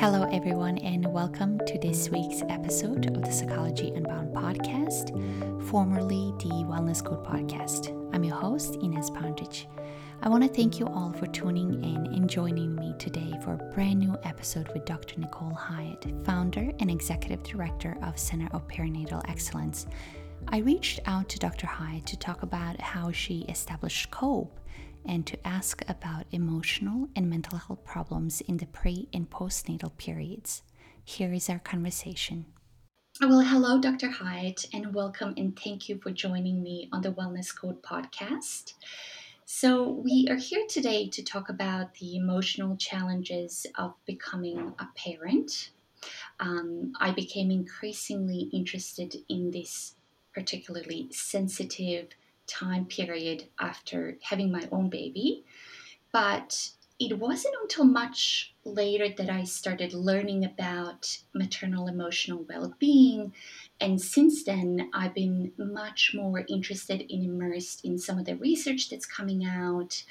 Hello, everyone, and welcome to this week's episode of the Psychology Unbound podcast, formerly the Wellness Code podcast. I'm your host, Ines Poundridge. I want to thank you all for tuning in and joining me today for a brand new episode with Dr. Nicole Highet, founder and executive director of Center of Perinatal Excellence. I reached out to Dr. Highet to talk about how she established COPE and to ask about emotional and mental health problems in the pre and postnatal periods. Here is our conversation. Well, hello, Dr. Highet, and welcome and thank you for joining me on the Wellness Code podcast. So, we are here today to talk about the emotional challenges of becoming a parent. Um, I became increasingly interested in this particularly sensitive time period after having my own baby. But it wasn't until much later that I started learning about maternal emotional well being. And since then, I've been much more interested and immersed in some of the research that's coming out.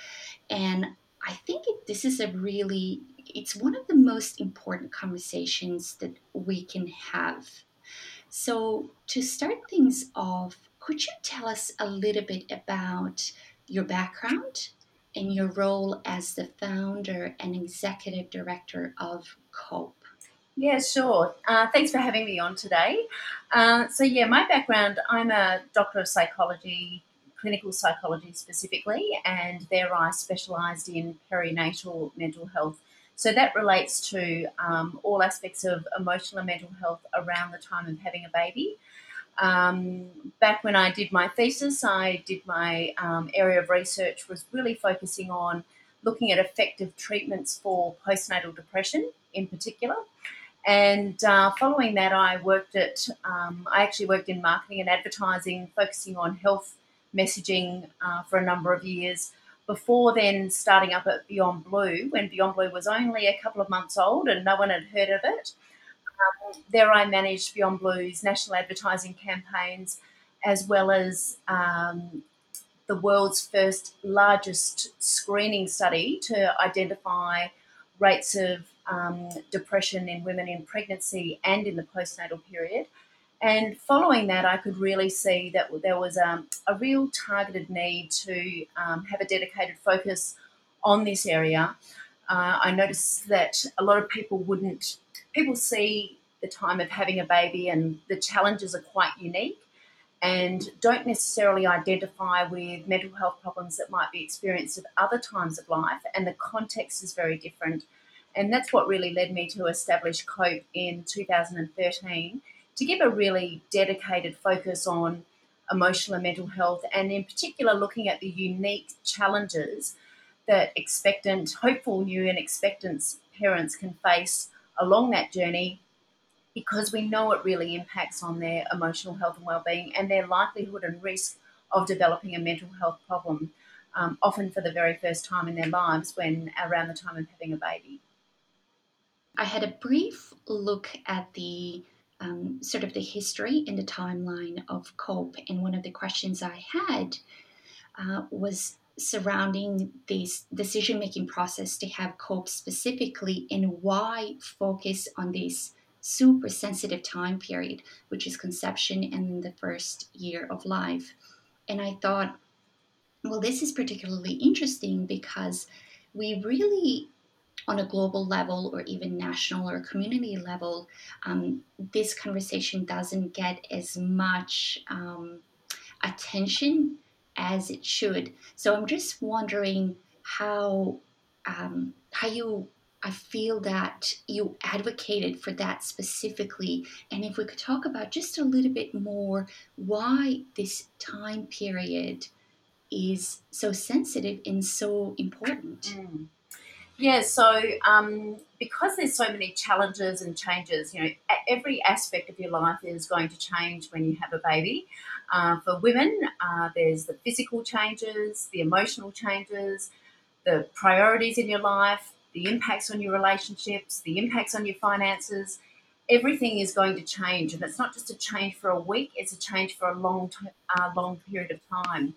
And I think it, this is a really, it's one of the most important conversations that we can have. So, to start things off, could you tell us a little bit about your background and your role as the founder and executive director of COPE? Yeah, sure. Uh, thanks for having me on today. Uh, so, yeah, my background I'm a doctor of psychology, clinical psychology specifically, and there I specialised in perinatal mental health. So, that relates to um, all aspects of emotional and mental health around the time of having a baby. Um, back when I did my thesis, I did my um, area of research was really focusing on looking at effective treatments for postnatal depression in particular. And uh, following that, I worked at, um, I actually worked in marketing and advertising, focusing on health messaging uh, for a number of years. Before then, starting up at Beyond Blue, when Beyond Blue was only a couple of months old and no one had heard of it. Um, there, I managed Beyond Blue's national advertising campaigns, as well as um, the world's first largest screening study to identify rates of um, depression in women in pregnancy and in the postnatal period. And following that, I could really see that there was um, a real targeted need to um, have a dedicated focus on this area. Uh, I noticed that a lot of people wouldn't people see the time of having a baby and the challenges are quite unique and don't necessarily identify with mental health problems that might be experienced at other times of life and the context is very different. And that's what really led me to establish cope in 2013 to give a really dedicated focus on emotional and mental health and in particular looking at the unique challenges that expectant hopeful new and expectant parents can face along that journey because we know it really impacts on their emotional health and well-being and their likelihood and risk of developing a mental health problem, um, often for the very first time in their lives when around the time of having a baby. I had a brief look at the um, sort of the history and the timeline of COPE, and one of the questions I had uh, was surrounding this decision making process to have COPE specifically and why focus on this super sensitive time period, which is conception and the first year of life. And I thought, well, this is particularly interesting because we really, on a global level or even national or community level, um, this conversation doesn't get as much um, attention as it should. So I'm just wondering how um, how you I feel that you advocated for that specifically, and if we could talk about just a little bit more why this time period is so sensitive and so important. Mm. Yeah, so um, because there's so many challenges and changes, you know, every aspect of your life is going to change when you have a baby. Uh, for women, uh, there's the physical changes, the emotional changes, the priorities in your life, the impacts on your relationships, the impacts on your finances. Everything is going to change, and it's not just a change for a week; it's a change for a long, t- uh, long period of time.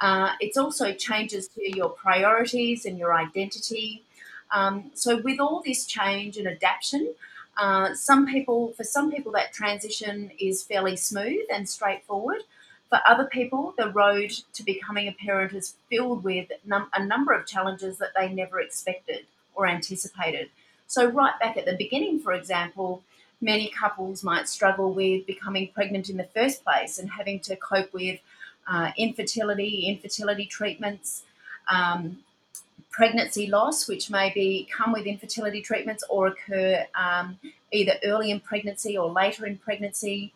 Uh, it's also changes to your priorities and your identity. Um, so, with all this change and adaptation, uh, some people, for some people, that transition is fairly smooth and straightforward. For other people, the road to becoming a parent is filled with num- a number of challenges that they never expected or anticipated. So, right back at the beginning, for example, many couples might struggle with becoming pregnant in the first place and having to cope with uh, infertility, infertility treatments, um, pregnancy loss, which may be come with infertility treatments or occur um, either early in pregnancy or later in pregnancy.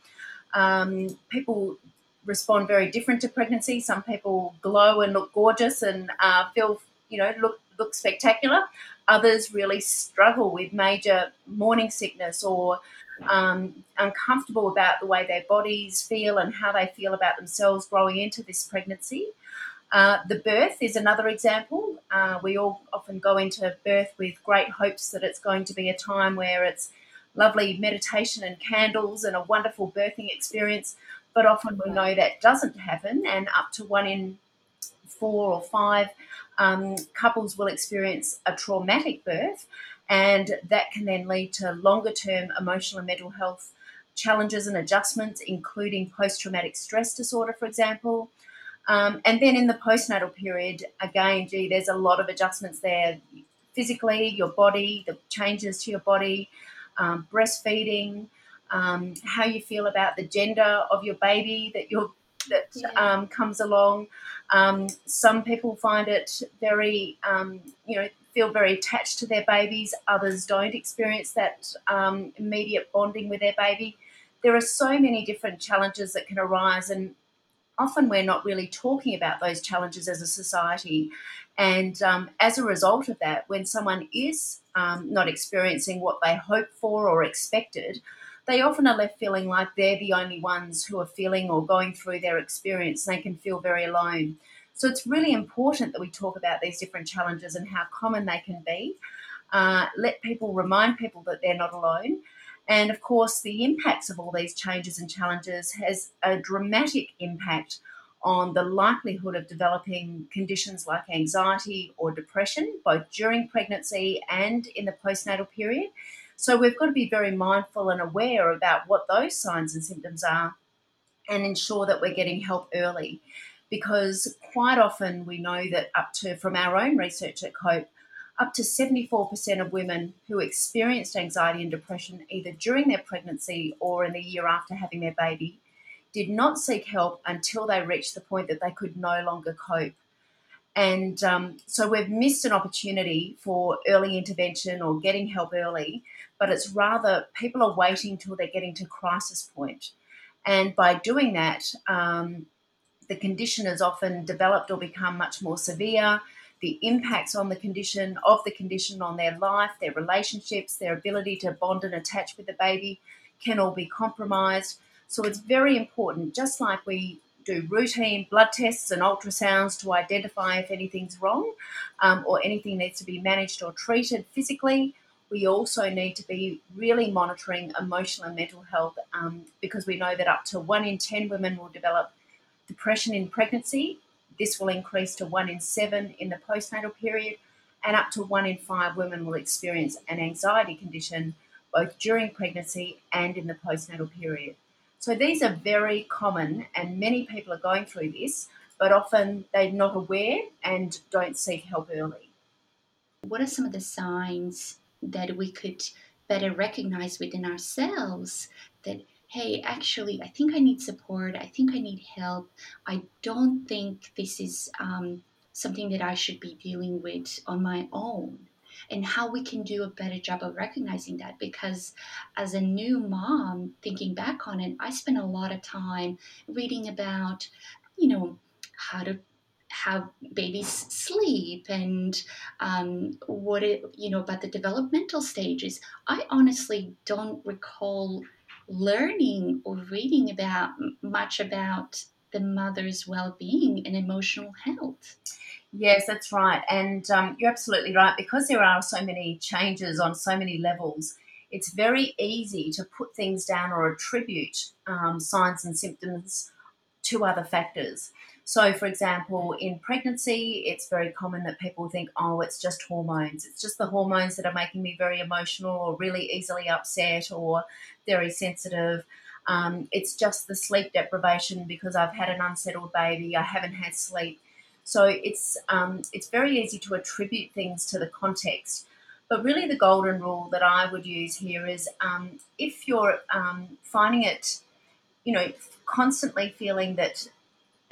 Um, people respond very different to pregnancy. Some people glow and look gorgeous and uh, feel, you know, look look spectacular. Others really struggle with major morning sickness or um, uncomfortable about the way their bodies feel and how they feel about themselves growing into this pregnancy. Uh, the birth is another example. Uh, we all often go into birth with great hopes that it's going to be a time where it's lovely meditation and candles and a wonderful birthing experience, but often we know that doesn't happen, and up to one in four or five um, couples will experience a traumatic birth, and that can then lead to longer term emotional and mental health challenges and adjustments, including post traumatic stress disorder, for example. Um, and then in the postnatal period, again, gee, there's a lot of adjustments there physically, your body, the changes to your body, um, breastfeeding, um, how you feel about the gender of your baby that you're that yeah. um, comes along. Um, some people find it very, um, you know, feel very attached to their babies. Others don't experience that um, immediate bonding with their baby. There are so many different challenges that can arise, and often we're not really talking about those challenges as a society. And um, as a result of that, when someone is um, not experiencing what they hoped for or expected, they often are left feeling like they're the only ones who are feeling or going through their experience. And they can feel very alone. So it's really important that we talk about these different challenges and how common they can be. Uh, let people remind people that they're not alone and of course, the impacts of all these changes and challenges has a dramatic impact on the likelihood of developing conditions like anxiety or depression, both during pregnancy and in the postnatal period. So we've got to be very mindful and aware about what those signs and symptoms are and ensure that we're getting help early. Because quite often we know that up to, from our own research at COPE, up to 74% of women who experienced anxiety and depression either during their pregnancy or in the year after having their baby did not seek help until they reached the point that they could no longer cope. And um, so we've missed an opportunity for early intervention or getting help early, but it's rather people are waiting till they're getting to crisis point. And by doing that, um, the condition has often developed or become much more severe the impacts on the condition of the condition on their life, their relationships, their ability to bond and attach with the baby can all be compromised. So it's very important, just like we do routine blood tests and ultrasounds to identify if anything's wrong um, or anything needs to be managed or treated physically. We also need to be really monitoring emotional and mental health um, because we know that up to one in 10 women will develop depression in pregnancy this will increase to one in seven in the postnatal period, and up to one in five women will experience an anxiety condition both during pregnancy and in the postnatal period. So these are very common, and many people are going through this, but often they're not aware and don't seek help early. What are some of the signs that we could better recognize within ourselves that hey, actually, I think I need support. I think I need help. I don't think this is um, something that I should be dealing with on my own. And how we can do a better job of recognizing that. Because as a new mom, thinking back on it, I spent a lot of time reading about, you know, how to how babies sleep and um, what it you know about the developmental stages i honestly don't recall learning or reading about much about the mother's well-being and emotional health. Yes that's right and um, you're absolutely right because there are so many changes on so many levels it's very easy to put things down or attribute um, signs and symptoms to other factors So, for example, in pregnancy, it's very common that people think, oh, it's just hormones. It's just the hormones that are making me very emotional or really easily upset or very sensitive. Um, it's just the sleep deprivation because I've had an unsettled baby, I haven't had sleep. So it's um, it's very easy to attribute things to the context. But really, the golden rule that I would use here is um, if you're um, finding it, you know, constantly feeling that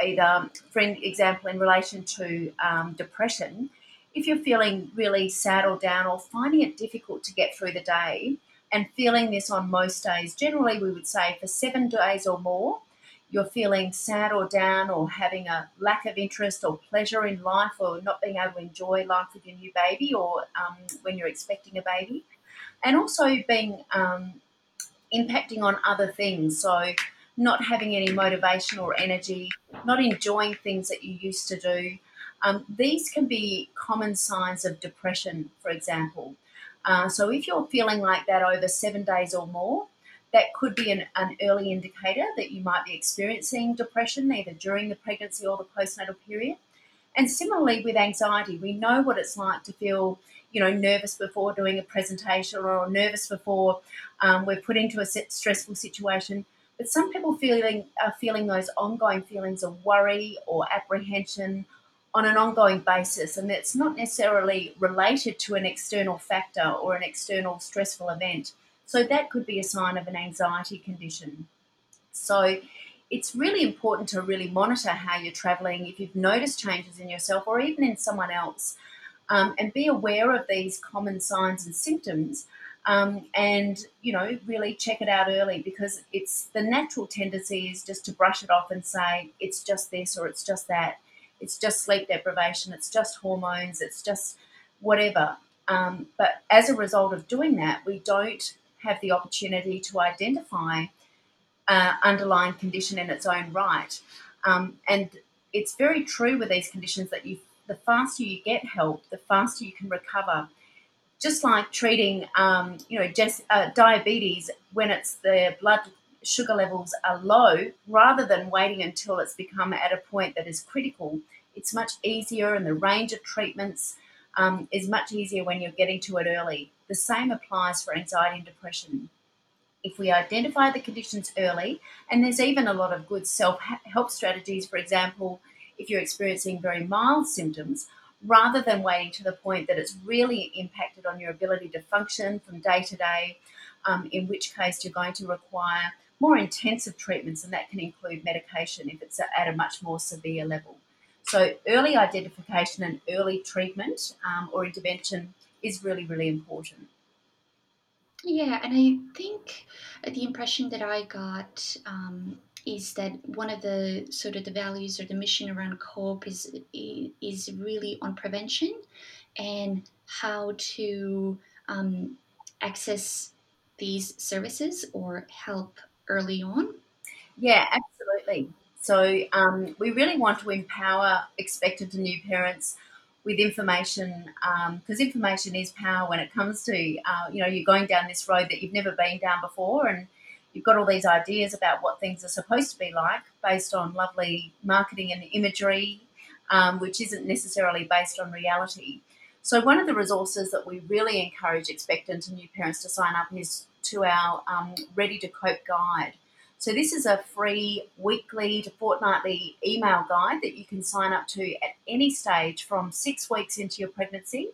either, for example, in relation to um, depression, if you're feeling really sad or down or finding it difficult to get through the day and feeling this on most days, generally we would say for seven days or more, you're feeling sad or down or having a lack of interest or pleasure in life or not being able to enjoy life with your new baby or um, when you're expecting a baby. And also being um, impacting on other things. So, not having any motivation or energy, not enjoying things that you used to do. Um, these can be common signs of depression, for example. Uh, so, if you're feeling like that over seven days or more, that could be an, an early indicator that you might be experiencing depression either during the pregnancy or the postnatal period. And similarly with anxiety, we know what it's like to feel, you know, nervous before doing a presentation or nervous before um, we're put into a stressful situation. But some people feeling are feeling those ongoing feelings of worry or apprehension on an ongoing basis, and that's not necessarily related to an external factor or an external stressful event. So that could be a sign of an anxiety condition. So it's really important to really monitor how you're traveling if you've noticed changes in yourself or even in someone else. Um, and be aware of these common signs and symptoms um, and you know really check it out early because it's the natural tendency is just to brush it off and say it's just this or it's just that it's just sleep deprivation it's just hormones it's just whatever um, but as a result of doing that we don't have the opportunity to identify uh, underlying condition in its own right. Um, and it's very true with these conditions that you, the faster you get help, the faster you can recover. Just like treating, um, you know, just, uh, diabetes when it's the blood sugar levels are low, rather than waiting until it's become at a point that is critical. It's much easier, and the range of treatments um, is much easier when you're getting to it early. The same applies for anxiety and depression. If we identify the conditions early, and there's even a lot of good self help strategies, for example, if you're experiencing very mild symptoms, rather than waiting to the point that it's really impacted on your ability to function from day to day, um, in which case you're going to require more intensive treatments, and that can include medication if it's at a much more severe level. So, early identification and early treatment um, or intervention is really, really important. Yeah, and I think the impression that I got um, is that one of the sort of the values or the mission around COPE is is really on prevention and how to um, access these services or help early on. Yeah, absolutely. So um, we really want to empower expectant and new parents with information because um, information is power when it comes to uh, you know you're going down this road that you've never been down before and you've got all these ideas about what things are supposed to be like based on lovely marketing and imagery um, which isn't necessarily based on reality. So one of the resources that we really encourage expectant and new parents to sign up is to our um, ready to cope guide. So, this is a free weekly to fortnightly email guide that you can sign up to at any stage from six weeks into your pregnancy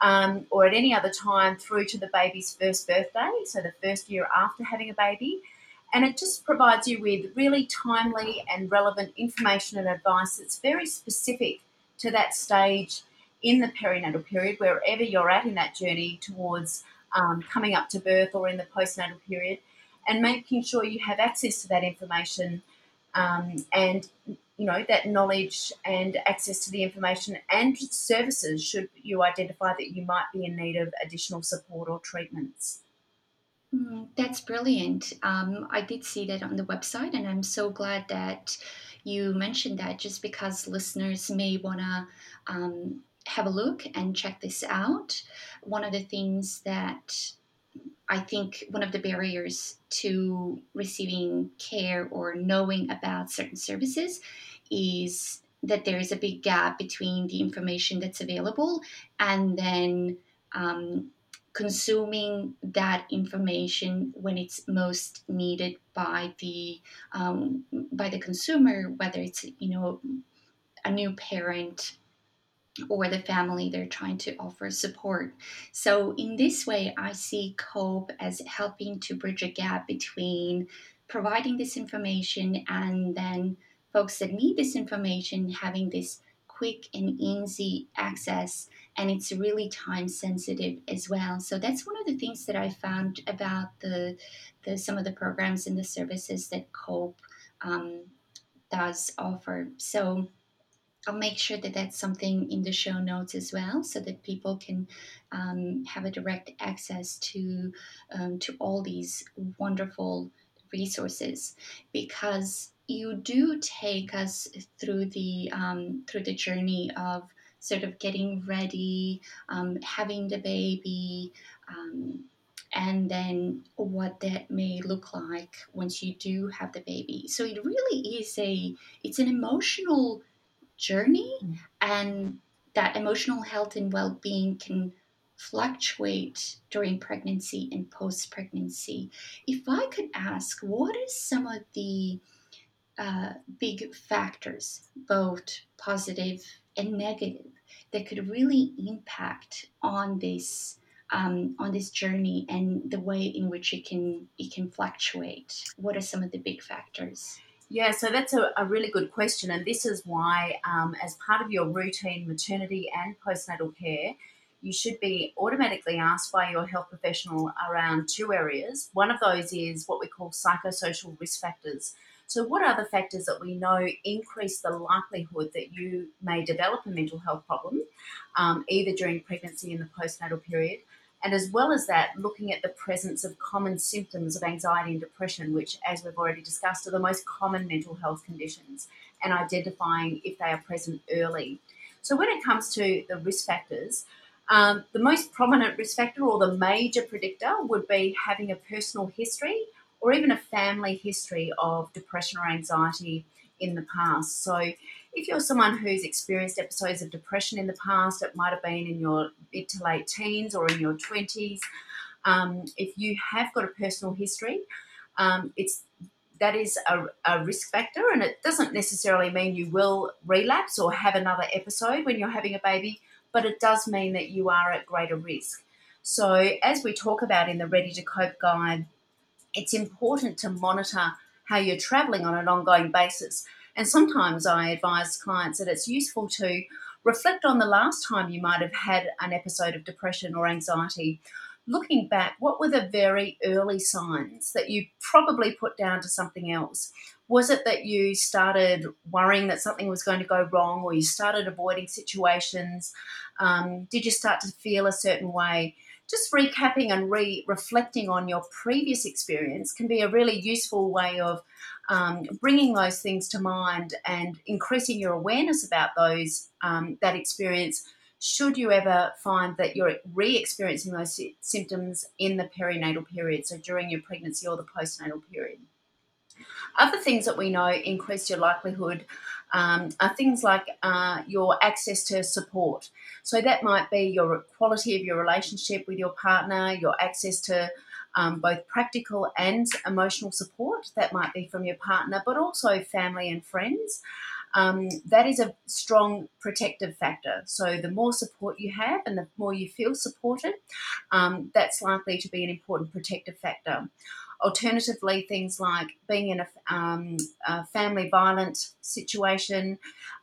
um, or at any other time through to the baby's first birthday, so the first year after having a baby. And it just provides you with really timely and relevant information and advice that's very specific to that stage in the perinatal period, wherever you're at in that journey towards um, coming up to birth or in the postnatal period and making sure you have access to that information um, and you know that knowledge and access to the information and services should you identify that you might be in need of additional support or treatments. Mm, that's brilliant. Um, I did see that on the website, and I'm so glad that you mentioned that just because listeners may want to um, have a look and check this out. One of the things that I think one of the barriers to receiving care or knowing about certain services is that there is a big gap between the information that's available and then um, consuming that information when it's most needed by the um, by the consumer, whether it's you know a new parent or the family they're trying to offer support. So in this way, I see COPE as helping to bridge a gap between providing this information and then folks that need this information having this quick and easy access and it's really time sensitive as well so that's one of the things that i found about the, the some of the programs and the services that cope um, does offer so I'll make sure that that's something in the show notes as well, so that people can um, have a direct access to um, to all these wonderful resources. Because you do take us through the um, through the journey of sort of getting ready, um, having the baby, um, and then what that may look like once you do have the baby. So it really is a it's an emotional journey, mm. and that emotional health and well being can fluctuate during pregnancy and post pregnancy. If I could ask, what is some of the uh, big factors, both positive and negative, that could really impact on this um, on this journey and the way in which it can it can fluctuate. What are some of the big factors? Yeah, so that's a, a really good question, and this is why, um, as part of your routine maternity and postnatal care, you should be automatically asked by your health professional around two areas. One of those is what we call psychosocial risk factors. So, what are the factors that we know increase the likelihood that you may develop a mental health problem, um, either during pregnancy and the postnatal period? And as well as that, looking at the presence of common symptoms of anxiety and depression, which, as we've already discussed, are the most common mental health conditions, and identifying if they are present early. So, when it comes to the risk factors, um, the most prominent risk factor or the major predictor would be having a personal history or even a family history of depression or anxiety in the past. So, if you're someone who's experienced episodes of depression in the past, it might have been in your mid to late teens or in your 20s. Um, if you have got a personal history, um, it's that is a, a, risk factor, and it doesn't necessarily mean you will relapse or have another episode when you're having a baby, but it does mean that you are at greater risk. So, as we talk about in the Ready to Cope guide, it's important to monitor how you're traveling on an ongoing basis. And sometimes I advise clients that it's useful to reflect on the last time you might have had an episode of depression or anxiety. Looking back, what were the very early signs that you probably put down to something else? Was it that you started worrying that something was going to go wrong, or you started avoiding situations? Um, did you start to feel a certain way? just recapping and re reflecting on your previous experience can be a really useful way of um, bringing those things to mind and increasing your awareness about those um, that experience. Should you ever find that you're re-experiencing those symptoms in the perinatal period, so during your pregnancy or the postnatal period. Other things that we know increase your likelihood um, are things like uh, your access to support. So that might be your quality of your relationship with your partner, your access to um, both practical and emotional support. That might be from your partner, but also family and friends. Um, that is a strong protective factor. So, the more support you have and the more you feel supported, um, that's likely to be an important protective factor. Alternatively, things like being in a, um, a family violent situation,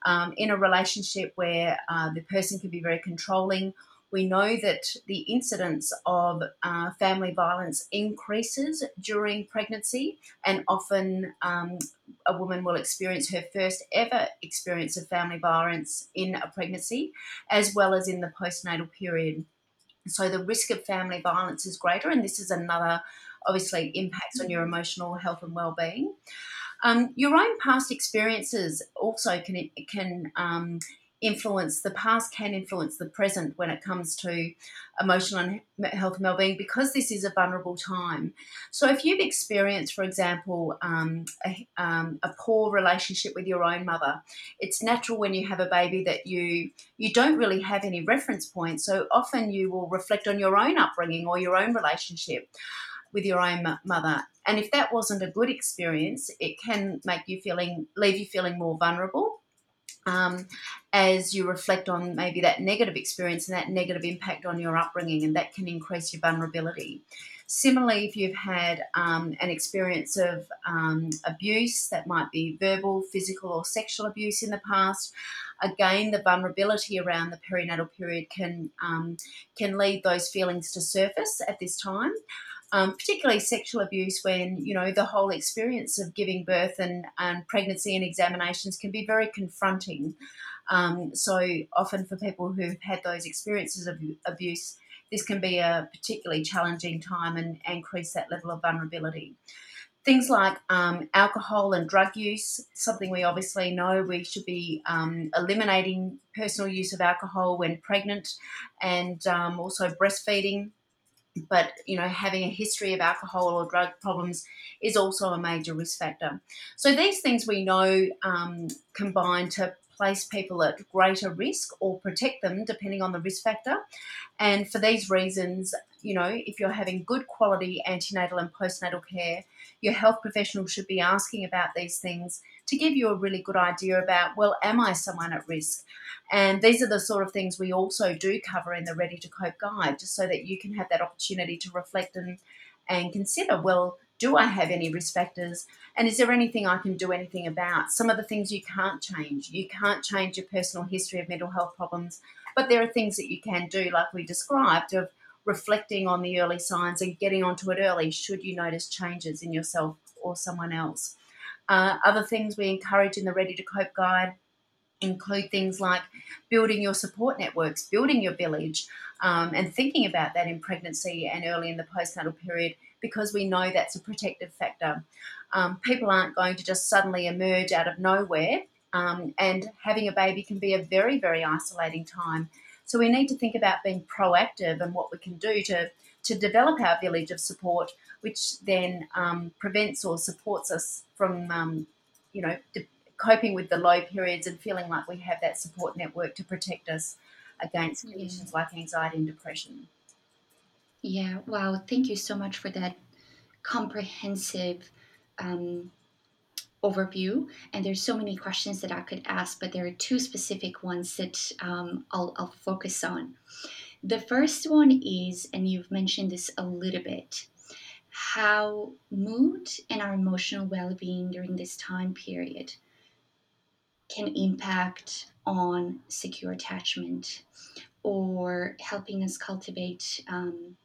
um, in a relationship where uh, the person can be very controlling. We know that the incidence of uh, family violence increases during pregnancy, and often um, a woman will experience her first ever experience of family violence in a pregnancy, as well as in the postnatal period. So the risk of family violence is greater, and this is another obviously impacts on your mm-hmm. emotional health and well-being. Um, your own past experiences also can can um, influence the past can influence the present when it comes to emotional and health and well-being because this is a vulnerable time. So if you've experienced for example um, a, um, a, poor relationship with your own mother it's natural when you have a baby that you you don't really have any reference points so often you will reflect on your own upbringing or your own relationship with your own mother. And if that wasn't a good experience it can make you feeling leave you feeling more vulnerable um, as you reflect on maybe that negative experience and that negative impact on your upbringing, and that can increase your vulnerability. Similarly, if you've had um, an experience of um, abuse, that might be verbal, physical, or sexual abuse in the past, again, the vulnerability around the perinatal period can um, can lead those feelings to surface at this time um, particularly sexual abuse, when you know the whole experience of giving birth and, and pregnancy and examinations can be very confronting. Um, so often for people who've had those experiences of abuse, this can be a particularly challenging time and increase that level of vulnerability. Things like um, alcohol and drug use, something we obviously know we should be um, eliminating personal use of alcohol when pregnant and um, also breastfeeding but you know having a history of alcohol or drug problems is also a major risk factor. So these things we know um, combine to place people at greater risk or protect them depending on the risk factor. And for these reasons you know if you're having good quality antenatal and postnatal care your health professional should be asking about these things to give you a really good idea about well am i someone at risk and these are the sort of things we also do cover in the Ready to Cope guide, just so that you can have that opportunity to reflect and, and consider well, do I have any risk factors? And is there anything I can do anything about? Some of the things you can't change. You can't change your personal history of mental health problems, but there are things that you can do, like we described, of reflecting on the early signs and getting onto it early should you notice changes in yourself or someone else. Uh, other things we encourage in the Ready to Cope guide include things like building your support networks, building your village, um, and thinking about that in pregnancy and early in the postnatal period because we know that's a protective factor. Um, people aren't going to just suddenly emerge out of nowhere, um, and having a baby can be a very, very isolating time. So we need to think about being proactive and what we can do to to develop our village of support, which then um, prevents or supports us from, um, you know, de- coping with the low periods and feeling like we have that support network to protect us against conditions like anxiety and depression. Yeah, wow. Thank you so much for that comprehensive um, overview. And there's so many questions that I could ask, but there are two specific ones that um, I'll, I'll focus on. The first one is, and you've mentioned this a little bit, how mood and our emotional well being during this time period can impact on secure attachment or helping us cultivate um,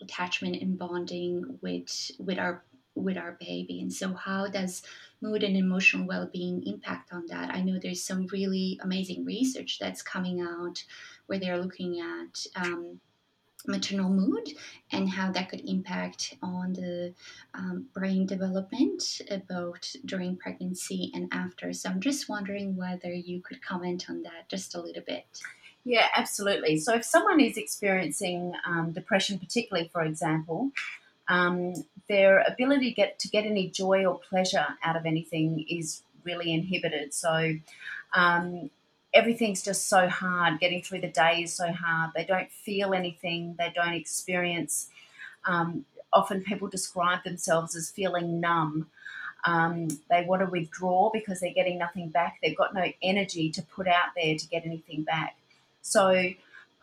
attachment and bonding with with our with our baby and so how does mood and emotional well-being impact on that i know there's some really amazing research that's coming out where they're looking at um, maternal mood and how that could impact on the um, brain development uh, both during pregnancy and after. So I'm just wondering whether you could comment on that just a little bit. Yeah, absolutely. So if someone is experiencing um, depression, particularly for example, um, their ability to get to get any joy or pleasure out of anything is really inhibited. So um, everything's just so hard. Getting through the day is so hard. They don't feel anything. They don't experience. Um, often people describe themselves as feeling numb. Um, they want to withdraw because they're getting nothing back. They've got no energy to put out there to get anything back. So,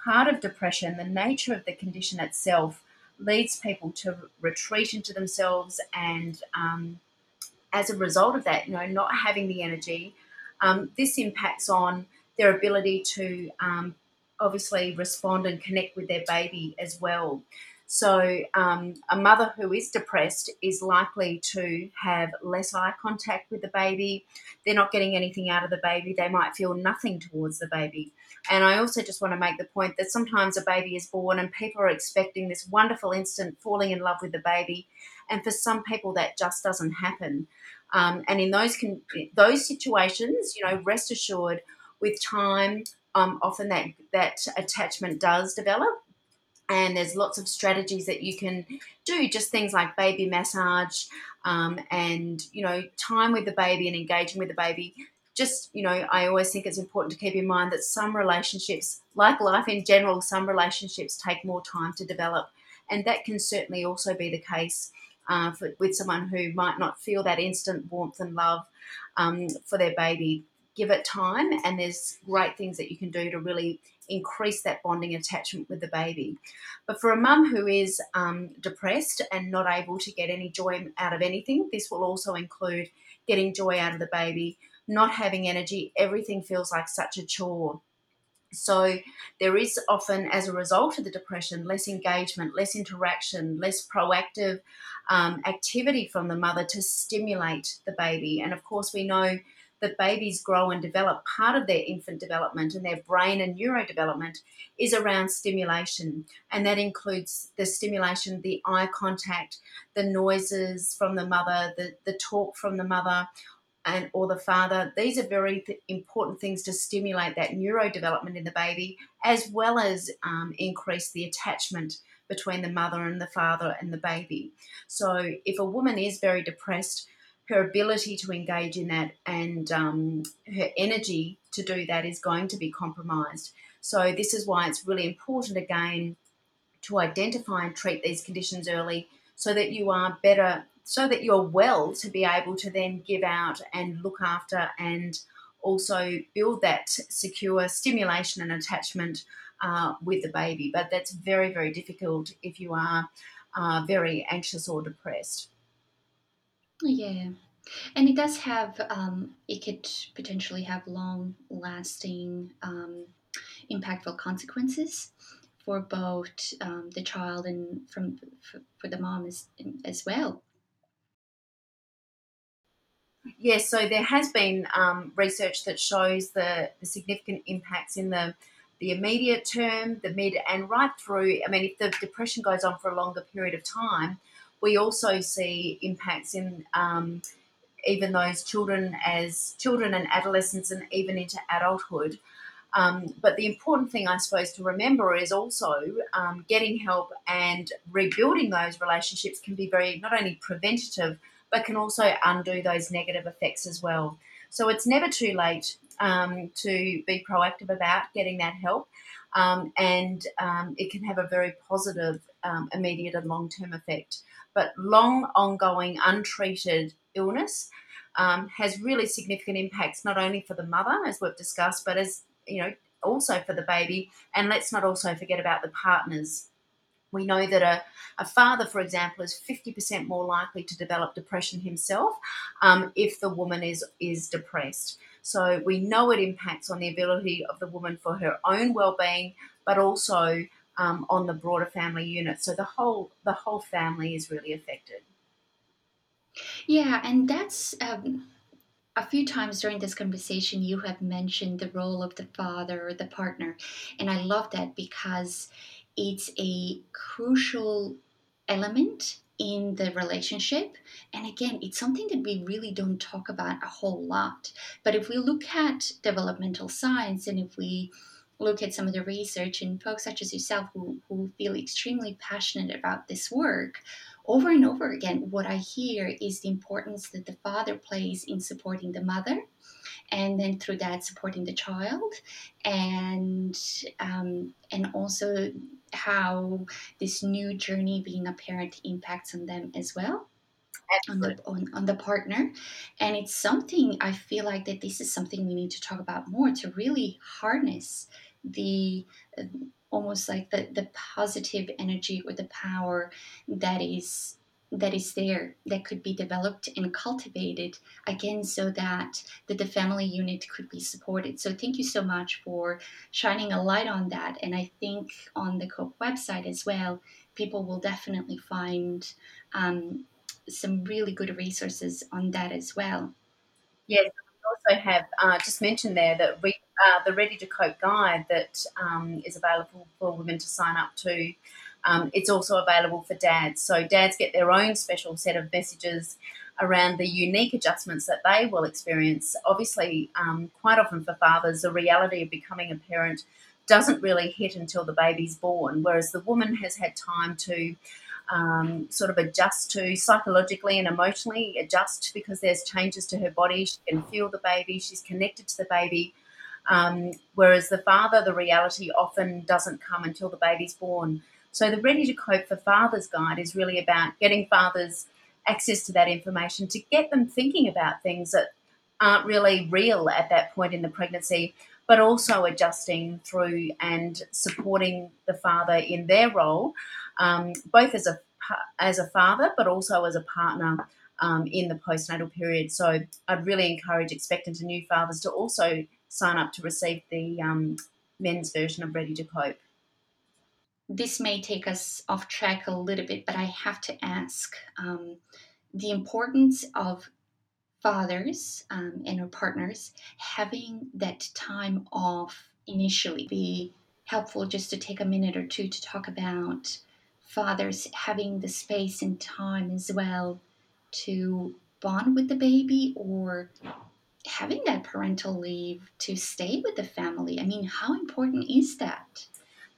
part of depression, the nature of the condition itself, leads people to retreat into themselves, and um, as a result of that, you know, not having the energy, um, this impacts on their ability to um, obviously respond and connect with their baby as well. So, um, a mother who is depressed is likely to have less eye contact with the baby. They're not getting anything out of the baby. They might feel nothing towards the baby. And I also just want to make the point that sometimes a baby is born and people are expecting this wonderful instant falling in love with the baby. And for some people, that just doesn't happen. Um, and in those con- those situations, you know, rest assured, with time, um, often that that attachment does develop, and there's lots of strategies that you can do. Just things like baby massage, um, and you know, time with the baby and engaging with the baby. Just you know, I always think it's important to keep in mind that some relationships, like life in general, some relationships take more time to develop, and that can certainly also be the case uh, for, with someone who might not feel that instant warmth and love um, for their baby. Give it time, and there's great things that you can do to really increase that bonding attachment with the baby. But for a mum who is um, depressed and not able to get any joy out of anything, this will also include getting joy out of the baby, not having energy. Everything feels like such a chore. So there is often, as a result of the depression, less engagement, less interaction, less proactive um, activity from the mother to stimulate the baby. And of course, we know that babies grow and develop. Part of their infant development and their brain and neurodevelopment is around stimulation, and that includes the stimulation, the eye contact, the noises from the mother, the, the talk from the mother, and or the father these are very th- important things to stimulate that neurodevelopment in the baby as well as um, increase the attachment between the mother and the father and the baby so if a woman is very depressed her ability to engage in that and um, her energy to do that is going to be compromised so this is why it's really important again to identify and treat these conditions early so that you are better so that you're well to be able to then give out and look after and also build that secure stimulation and attachment uh, with the baby. But that's very, very difficult if you are uh, very anxious or depressed. Yeah. And it does have, um, it could potentially have long lasting, um, impactful consequences for both um, the child and from for, for the mom as, as well. Yes, so there has been um, research that shows the, the significant impacts in the the immediate term, the mid, and right through. I mean, if the depression goes on for a longer period of time, we also see impacts in um, even those children as children and adolescents, and even into adulthood. Um, but the important thing, I suppose, to remember is also um, getting help and rebuilding those relationships can be very not only preventative but can also undo those negative effects as well. So it's never too late um, to be proactive about getting that help. Um, and um, it can have a very positive um, immediate and long term effect. But long, ongoing, untreated illness um, has really significant impacts not only for the mother, as we've discussed, but as you know, also for the baby. And let's not also forget about the partners we know that a, a father, for example, is 50% more likely to develop depression himself um, if the woman is, is depressed. So we know it impacts on the ability of the woman for her own well-being, but also um, on the broader family unit. So the whole the whole family is really affected. Yeah, and that's um, a few times during this conversation you have mentioned the role of the father or the partner, and I love that because it's a crucial element in the relationship. And again, it's something that we really don't talk about a whole lot. But if we look at developmental science and if we look at some of the research and folks such as yourself who, who feel extremely passionate about this work, over and over again, what I hear is the importance that the father plays in supporting the mother and then through that supporting the child and um, and also how this new journey being a parent impacts on them as well on the on, on the partner. And it's something i feel like that this is something we need to talk about more to really harness the almost like the the positive energy or the power that is that is there that could be developed and cultivated again so that, that the family unit could be supported. So thank you so much for shining a light on that. And i think on the cope website as well people will definitely find um, some really good resources on that as well. Yes also have uh, just mentioned there that we uh, the ready to cope guide that um, is available for women to sign up to um, it's also available for dads. So dads get their own special set of messages around the unique adjustments that they will experience. Obviously, um, quite often for fathers, the reality of becoming a parent doesn't really hit until the baby's born, whereas the woman has had time to um, sort of adjust to psychologically and emotionally adjust because there's changes to her body. She can feel the baby, she's connected to the baby. Um, whereas the father, the reality often doesn't come until the baby's born. So the Ready to Cope for Fathers guide is really about getting fathers access to that information to get them thinking about things that aren't really real at that point in the pregnancy, but also adjusting through and supporting the father in their role, um, both as a as a father, but also as a partner um, in the postnatal period. So I'd really encourage expectant and new fathers to also sign up to receive the um, men's version of Ready to Cope. This may take us off track a little bit, but I have to ask um, the importance of fathers um, and our partners having that time off initially be helpful just to take a minute or two to talk about fathers having the space and time as well to bond with the baby or having that parental leave to stay with the family. I mean, how important is that?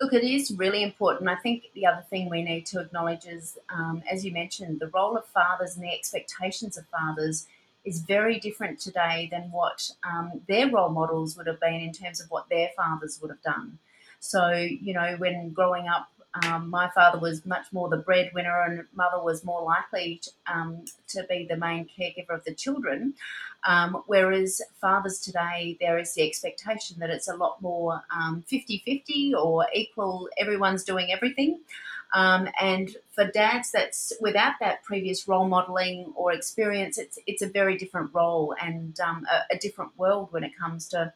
Look, it is really important. I think the other thing we need to acknowledge is, um, as you mentioned, the role of fathers and the expectations of fathers is very different today than what um, their role models would have been in terms of what their fathers would have done. So, you know, when growing up, um, my father was much more the breadwinner, and mother was more likely to, um, to be the main caregiver of the children. Um, whereas fathers today, there is the expectation that it's a lot more 50 um, 50 or equal, everyone's doing everything. Um, and for dads, that's without that previous role modeling or experience, it's it's a very different role and um, a, a, different world when it comes to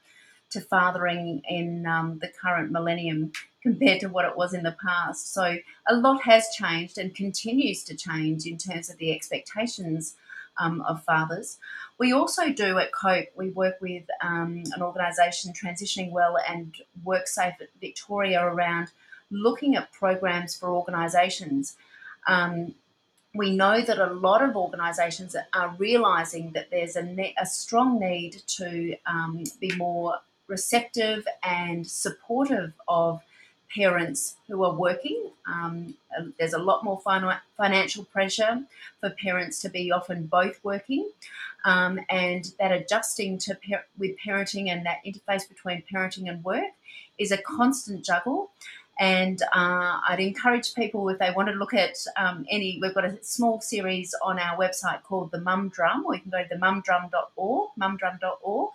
to fathering in um, the current millennium compared to what it was in the past. So a lot has changed and continues to change in terms of the expectations um, of fathers. We also do at COPE, we work with um, an organisation, Transitioning Well and WorkSafe at Victoria, around looking at programs for organisations. Um, we know that a lot of organisations are realising that there's a, ne- a strong need to um, be more receptive and supportive of parents who are working. Um, there's a lot more fin- financial pressure for parents to be often both working, um, and that adjusting to par- with parenting and that interface between parenting and work is a constant juggle. And uh, I'd encourage people if they want to look at um, any, we've got a small series on our website called the Mum Drum, or you can go to the mumdrum.org, mumdrum.org,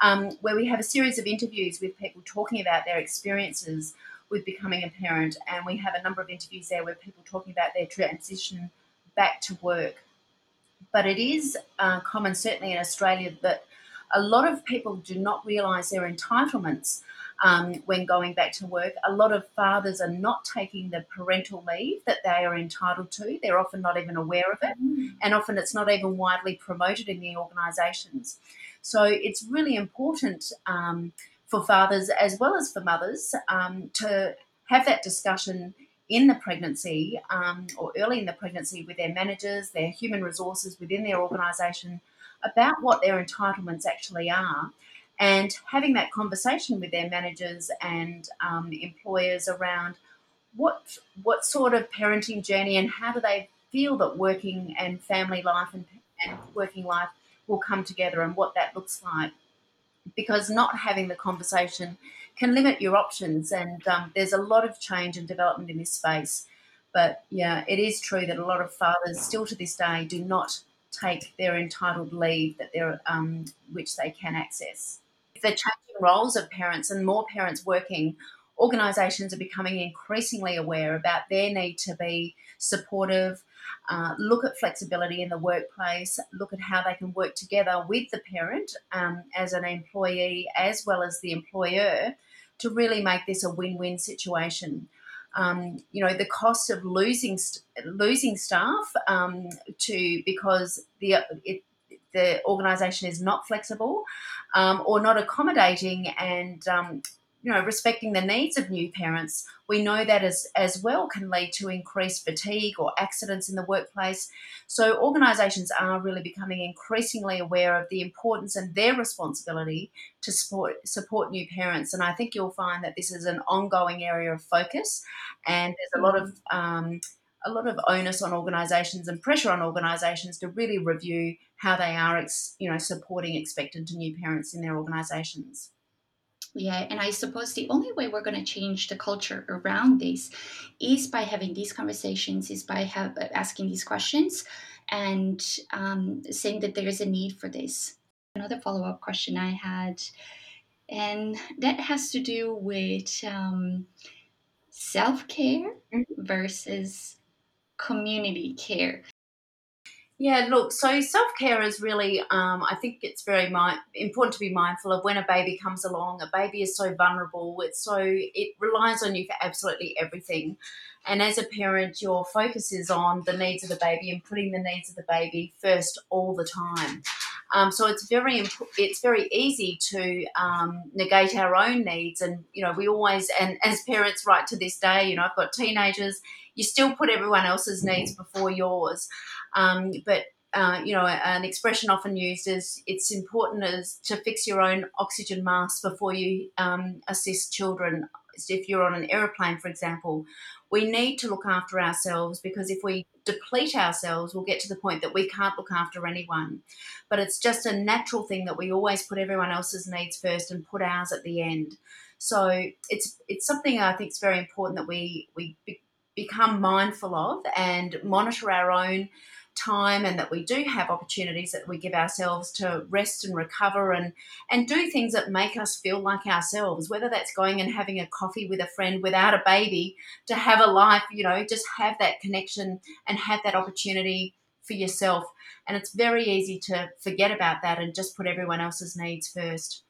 um, where we have a series of interviews with people talking about their experiences with becoming a parent. And we have a number of interviews there where people talking about their transition back to work. But it is uh, common, certainly in Australia, that a lot of people do not realise their entitlements um, when going back to work. A lot of fathers are not taking the parental leave that they are entitled to. They're often not even aware of it, mm. and often it's not even widely promoted in the organisations. So it's really important um, for fathers as well as for mothers um, to have that discussion in the pregnancy um, or early in the pregnancy with their managers, their human resources within their organisation about what their entitlements actually are and having that conversation with their managers and um, employers around what what sort of parenting journey and how do they feel that working and family life and, and working life will come together and what that looks like. Because not having the conversation can limit your options and um, there's a lot of change and development in this space. But yeah it is true that a lot of fathers still to this day do not take their entitled leave that they're um, which they can access the changing roles of parents and more parents working, organisations are becoming increasingly aware about their need to be supportive, uh, look at flexibility in the workplace, look at how they can work together with the parent um, as an employee as well as the employer to really make this a win-win situation. Um, you know the cost of losing losing staff um, to because the it, the organisation is not flexible um, or not accommodating and um, you know, respecting the needs of new parents, we know that as, as well can lead to increased fatigue or accidents in the workplace. So, organisations are really becoming increasingly aware of the importance and their responsibility to support, support new parents. And I think you'll find that this is an ongoing area of focus, and there's a lot of um, a lot of onus on organisations and pressure on organisations to really review how they are, you know, supporting expectant new parents in their organisations. Yeah, and I suppose the only way we're going to change the culture around this is by having these conversations, is by have, asking these questions, and um, saying that there is a need for this. Another follow up question I had, and that has to do with um, self care mm-hmm. versus community care. Yeah, look, so self care is really, um, I think it's very mi- important to be mindful of when a baby comes along. A baby is so vulnerable, it's so, it relies on you for absolutely everything. And as a parent, your focus is on the needs of the baby and putting the needs of the baby first all the time. Um, so it's very it's very easy to um, negate our own needs, and you know we always and as parents right to this day, you know I've got teenagers, you still put everyone else's needs before yours. Um, but uh, you know, an expression often used is it's important as to fix your own oxygen mask before you um, assist children. If you're on an aeroplane, for example, we need to look after ourselves because if we deplete ourselves, we'll get to the point that we can't look after anyone. But it's just a natural thing that we always put everyone else's needs first and put ours at the end. So it's it's something I think is very important that we we become mindful of and monitor our own time and that we do have opportunities that we give ourselves to rest and recover and and do things that make us feel like ourselves whether that's going and having a coffee with a friend without a baby to have a life you know just have that connection and have that opportunity for yourself. And it's very easy to forget about that and just put everyone else's needs first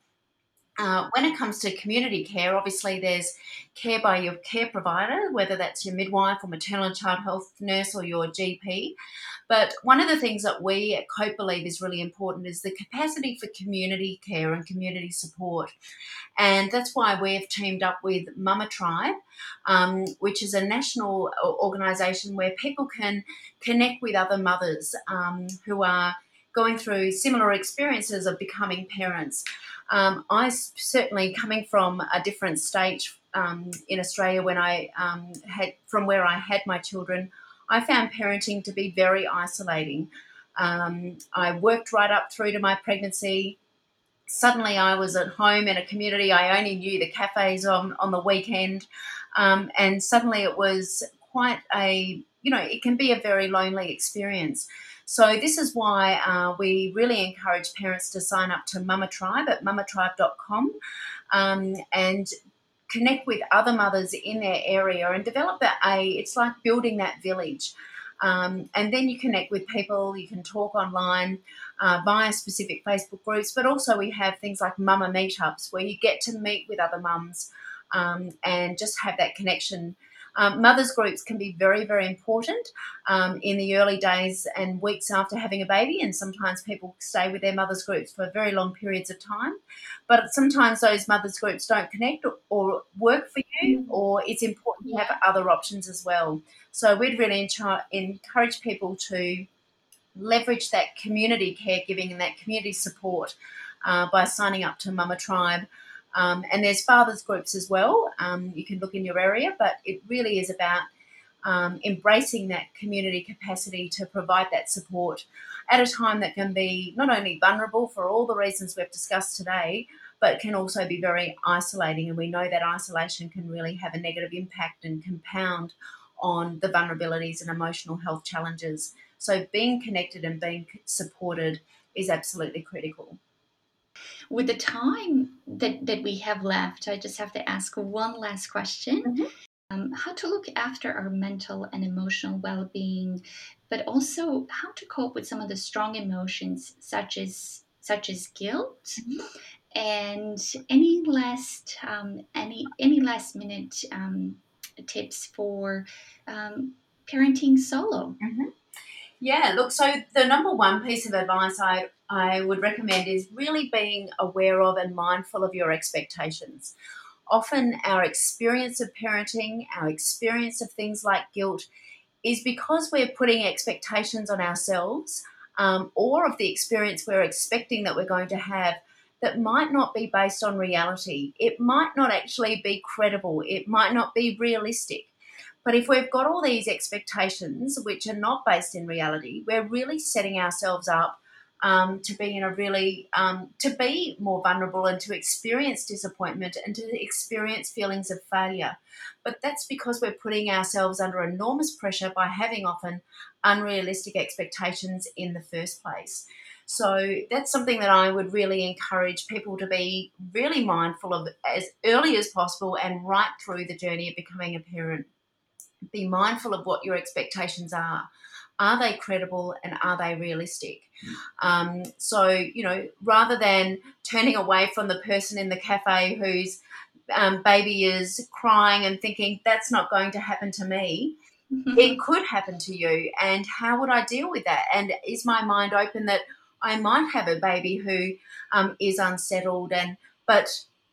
uh, when it comes to community care, obviously there's care by your care provider, whether that's your midwife or maternal and child health nurse or your GP. But one of the things that we at COPE believe is really important is the capacity for community care and community support. And that's why we've teamed up with Mama Tribe, um, which is a national organisation where people can connect with other mothers um, who are going through similar experiences of becoming parents. Um, I certainly coming from a different state um, in Australia when I um, had from where I had my children, I found parenting to be very isolating. Um, I worked right up through to my pregnancy. Suddenly, I was at home in a community. I only knew the cafes on on the weekend, um, and suddenly it was quite a you know it can be a very lonely experience. So this is why uh, we really encourage parents to sign up to Mama Tribe at mamatribe.com um, and connect with other mothers in their area and develop that a it's like building that village. Um, and then you connect with people you can talk online uh, via specific facebook groups but also we have things like mama meetups where you get to meet with other mums um, and just have that connection um, mothers groups can be very, very important um, in the early days and weeks after having a baby, and sometimes people stay with their mothers groups for very long periods of time. But sometimes those mothers groups don't connect or, or work for you, mm-hmm. or it's important to have other options as well. So we'd really encourage people to leverage that community caregiving and that community support uh, by signing up to Mama Tribe. Um, and there's fathers groups as well. Um, you can look in your area, but it really is about um, embracing that community capacity to provide that support at a time that can be not only vulnerable for all the reasons we've discussed today, but can also be very isolating. And we know that isolation can really have a negative impact and compound on the vulnerabilities and emotional health challenges. So being connected and being supported is absolutely critical with the time that, that we have left, I just have to ask one last question. Mm-hmm. Um, how to look after our mental and emotional well being, but also how to cope with some of the strong emotions, such as such as guilt. Mm-hmm. And any last um, any any last minute um, tips for um, parenting solo? Mm-hmm. Yeah, look, so the number one piece of advice I I would recommend is really being aware of and mindful of your expectations. often our experience of parenting, our experience of things like guilt, is because we're putting expectations on ourselves um, or of the experience we're expecting that we're going to have that might not be based on reality. It might not actually be credible. It might not be realistic. But if we've got all these expectations which are not based in reality, we're really setting ourselves up um, to be in a really um, to be more vulnerable and to experience disappointment and to experience feelings of failure. But that's because we're putting ourselves under enormous pressure by having often unrealistic expectations in the first place. So that's something that I would really encourage people to be really mindful of as early as possible and right through the journey of becoming a parent. Be mindful of what your expectations are are they credible and are they realistic? Um, so, you know, rather than turning away from the person in the cafe whose um, baby is crying and thinking, that's not going to happen to me, mm-hmm. it could happen to you. And how would I deal with that? And is my mind open that I might have a baby who um, is unsettled and, but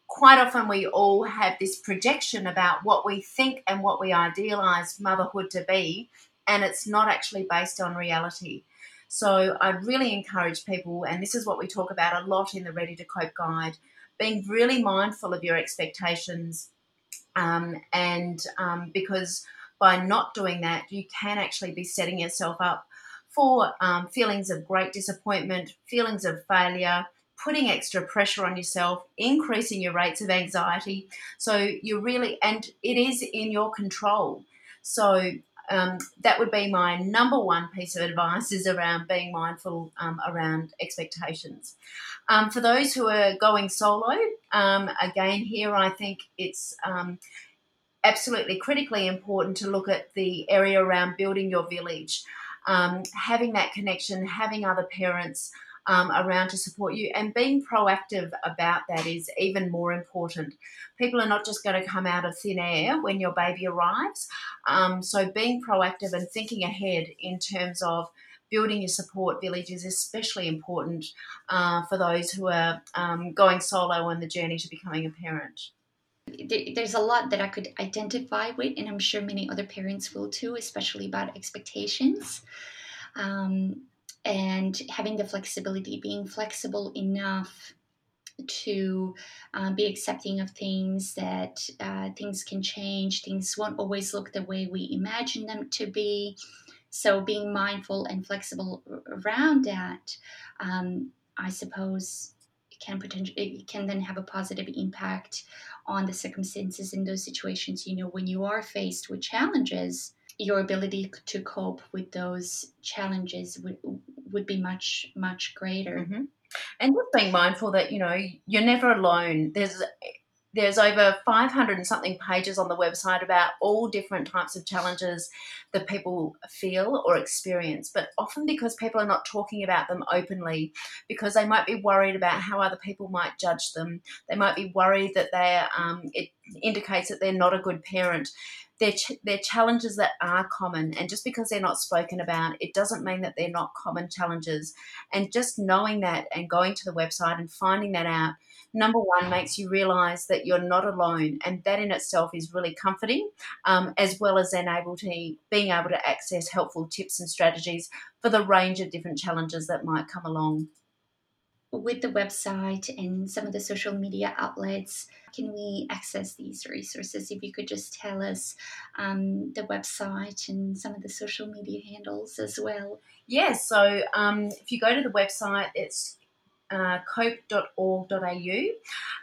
quite often we all have this projection about what we think and what we idealize motherhood to be and it's not actually based on reality. So I'd really encourage people, and this is what we talk about a lot in the Ready to Cope guide, being really mindful of your expectations. Um, and um, because by not doing that, you can actually be setting yourself up for um, feelings of great disappointment, feelings of failure, putting extra pressure on yourself, increasing your rates of anxiety. So you're really, and it is in your control. So um, that would be my number one piece of advice is around being mindful um, around expectations. Um, for those who are going solo, um, again, here I think it's um, absolutely critically important to look at the area around building your village, um, having that connection, having other parents um, around to support you. And being proactive about that is even more important. People are not just going to come out of thin air when your baby arrives. Um, so, being proactive and thinking ahead in terms of building your support village is especially important uh, for those who are um, going solo on the journey to becoming a parent there's a lot that I could identify with, and I'm sure many other parents will too, especially about expectations. Um, and having the flexibility, being flexible enough to um, be accepting of things that uh, things can change, things won't always look the way we imagine them to be. So, being mindful and flexible around that, um, I suppose, can potentially can then have a positive impact on the circumstances in those situations. You know, when you are faced with challenges, your ability to cope with those challenges would would be much much greater. Mm-hmm. And just being mindful that you know you're never alone. There's there's over 500 and something pages on the website about all different types of challenges that people feel or experience, but often because people are not talking about them openly, because they might be worried about how other people might judge them. They might be worried that they're, um, it indicates that they're not a good parent they're, ch- they're challenges that are common. And just because they're not spoken about, it doesn't mean that they're not common challenges. And just knowing that and going to the website and finding that out, number one, makes you realize that you're not alone. And that in itself is really comforting, um, as well as then able to being able to access helpful tips and strategies for the range of different challenges that might come along with the website and some of the social media outlets can we access these resources? If you could just tell us um, the website and some of the social media handles as well. Yes yeah, so um, if you go to the website it's uh, cope.org.au.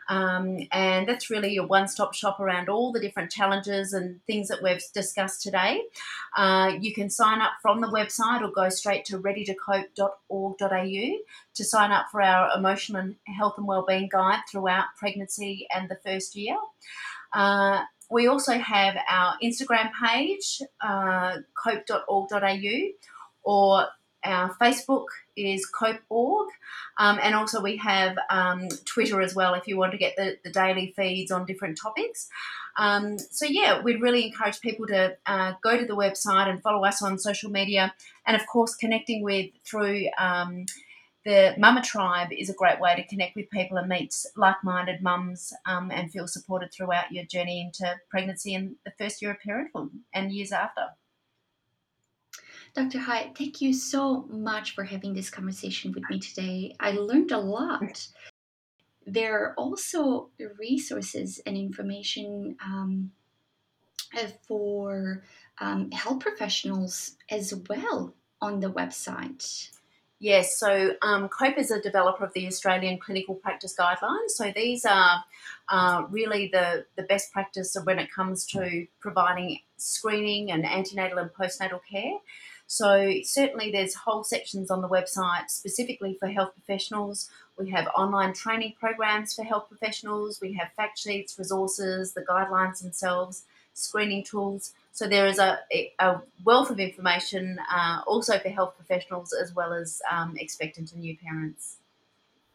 Um, and that's really your one stop shop around all the different challenges and things that we've discussed today. Uh, you can sign up from the website or go straight to readytocope.org.au to sign up for our emotional and health and wellbeing guide throughout pregnancy and the first year. Uh, we also have our Instagram page, uh, cope.org.au, or our Facebook is Cope.org, um, and also we have um, Twitter as well if you want to get the, the daily feeds on different topics. Um, so, yeah, we'd really encourage people to uh, go to the website and follow us on social media, and of course, connecting with through. Um, the Mama Tribe is a great way to connect with people and meet like minded mums um, and feel supported throughout your journey into pregnancy and the first year of parenthood and years after. Dr. Highet, thank you so much for having this conversation with me today. I learned a lot. There are also resources and information um, uh, for um, health professionals as well on the website. Yes, so um, COPE is a developer of the Australian Clinical Practice Guidelines. So these are uh, really the, the best practice when it comes to providing screening and antenatal and postnatal care. So certainly there's whole sections on the website specifically for health professionals. We have online training programs for health professionals. We have fact sheets, resources, the guidelines themselves, screening tools. So there is a, a wealth of information uh, also for health professionals as well as um, expectant and new parents.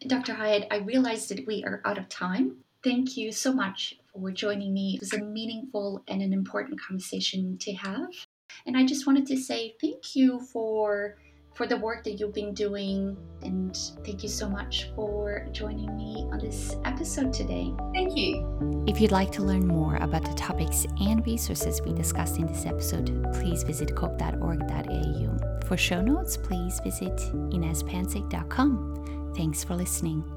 Dr. Highet, I realize that we are out of time. Thank you so much for joining me. It was a meaningful and an important conversation to have. And I just wanted to say thank you for for the work that you've been doing. And thank you so much for joining me on this episode today. Thank you. If you'd like to learn more about the topics and resources we discussed in this episode, please visit cope.org.au. For show notes, please visit inezpancic.com. Thanks for listening.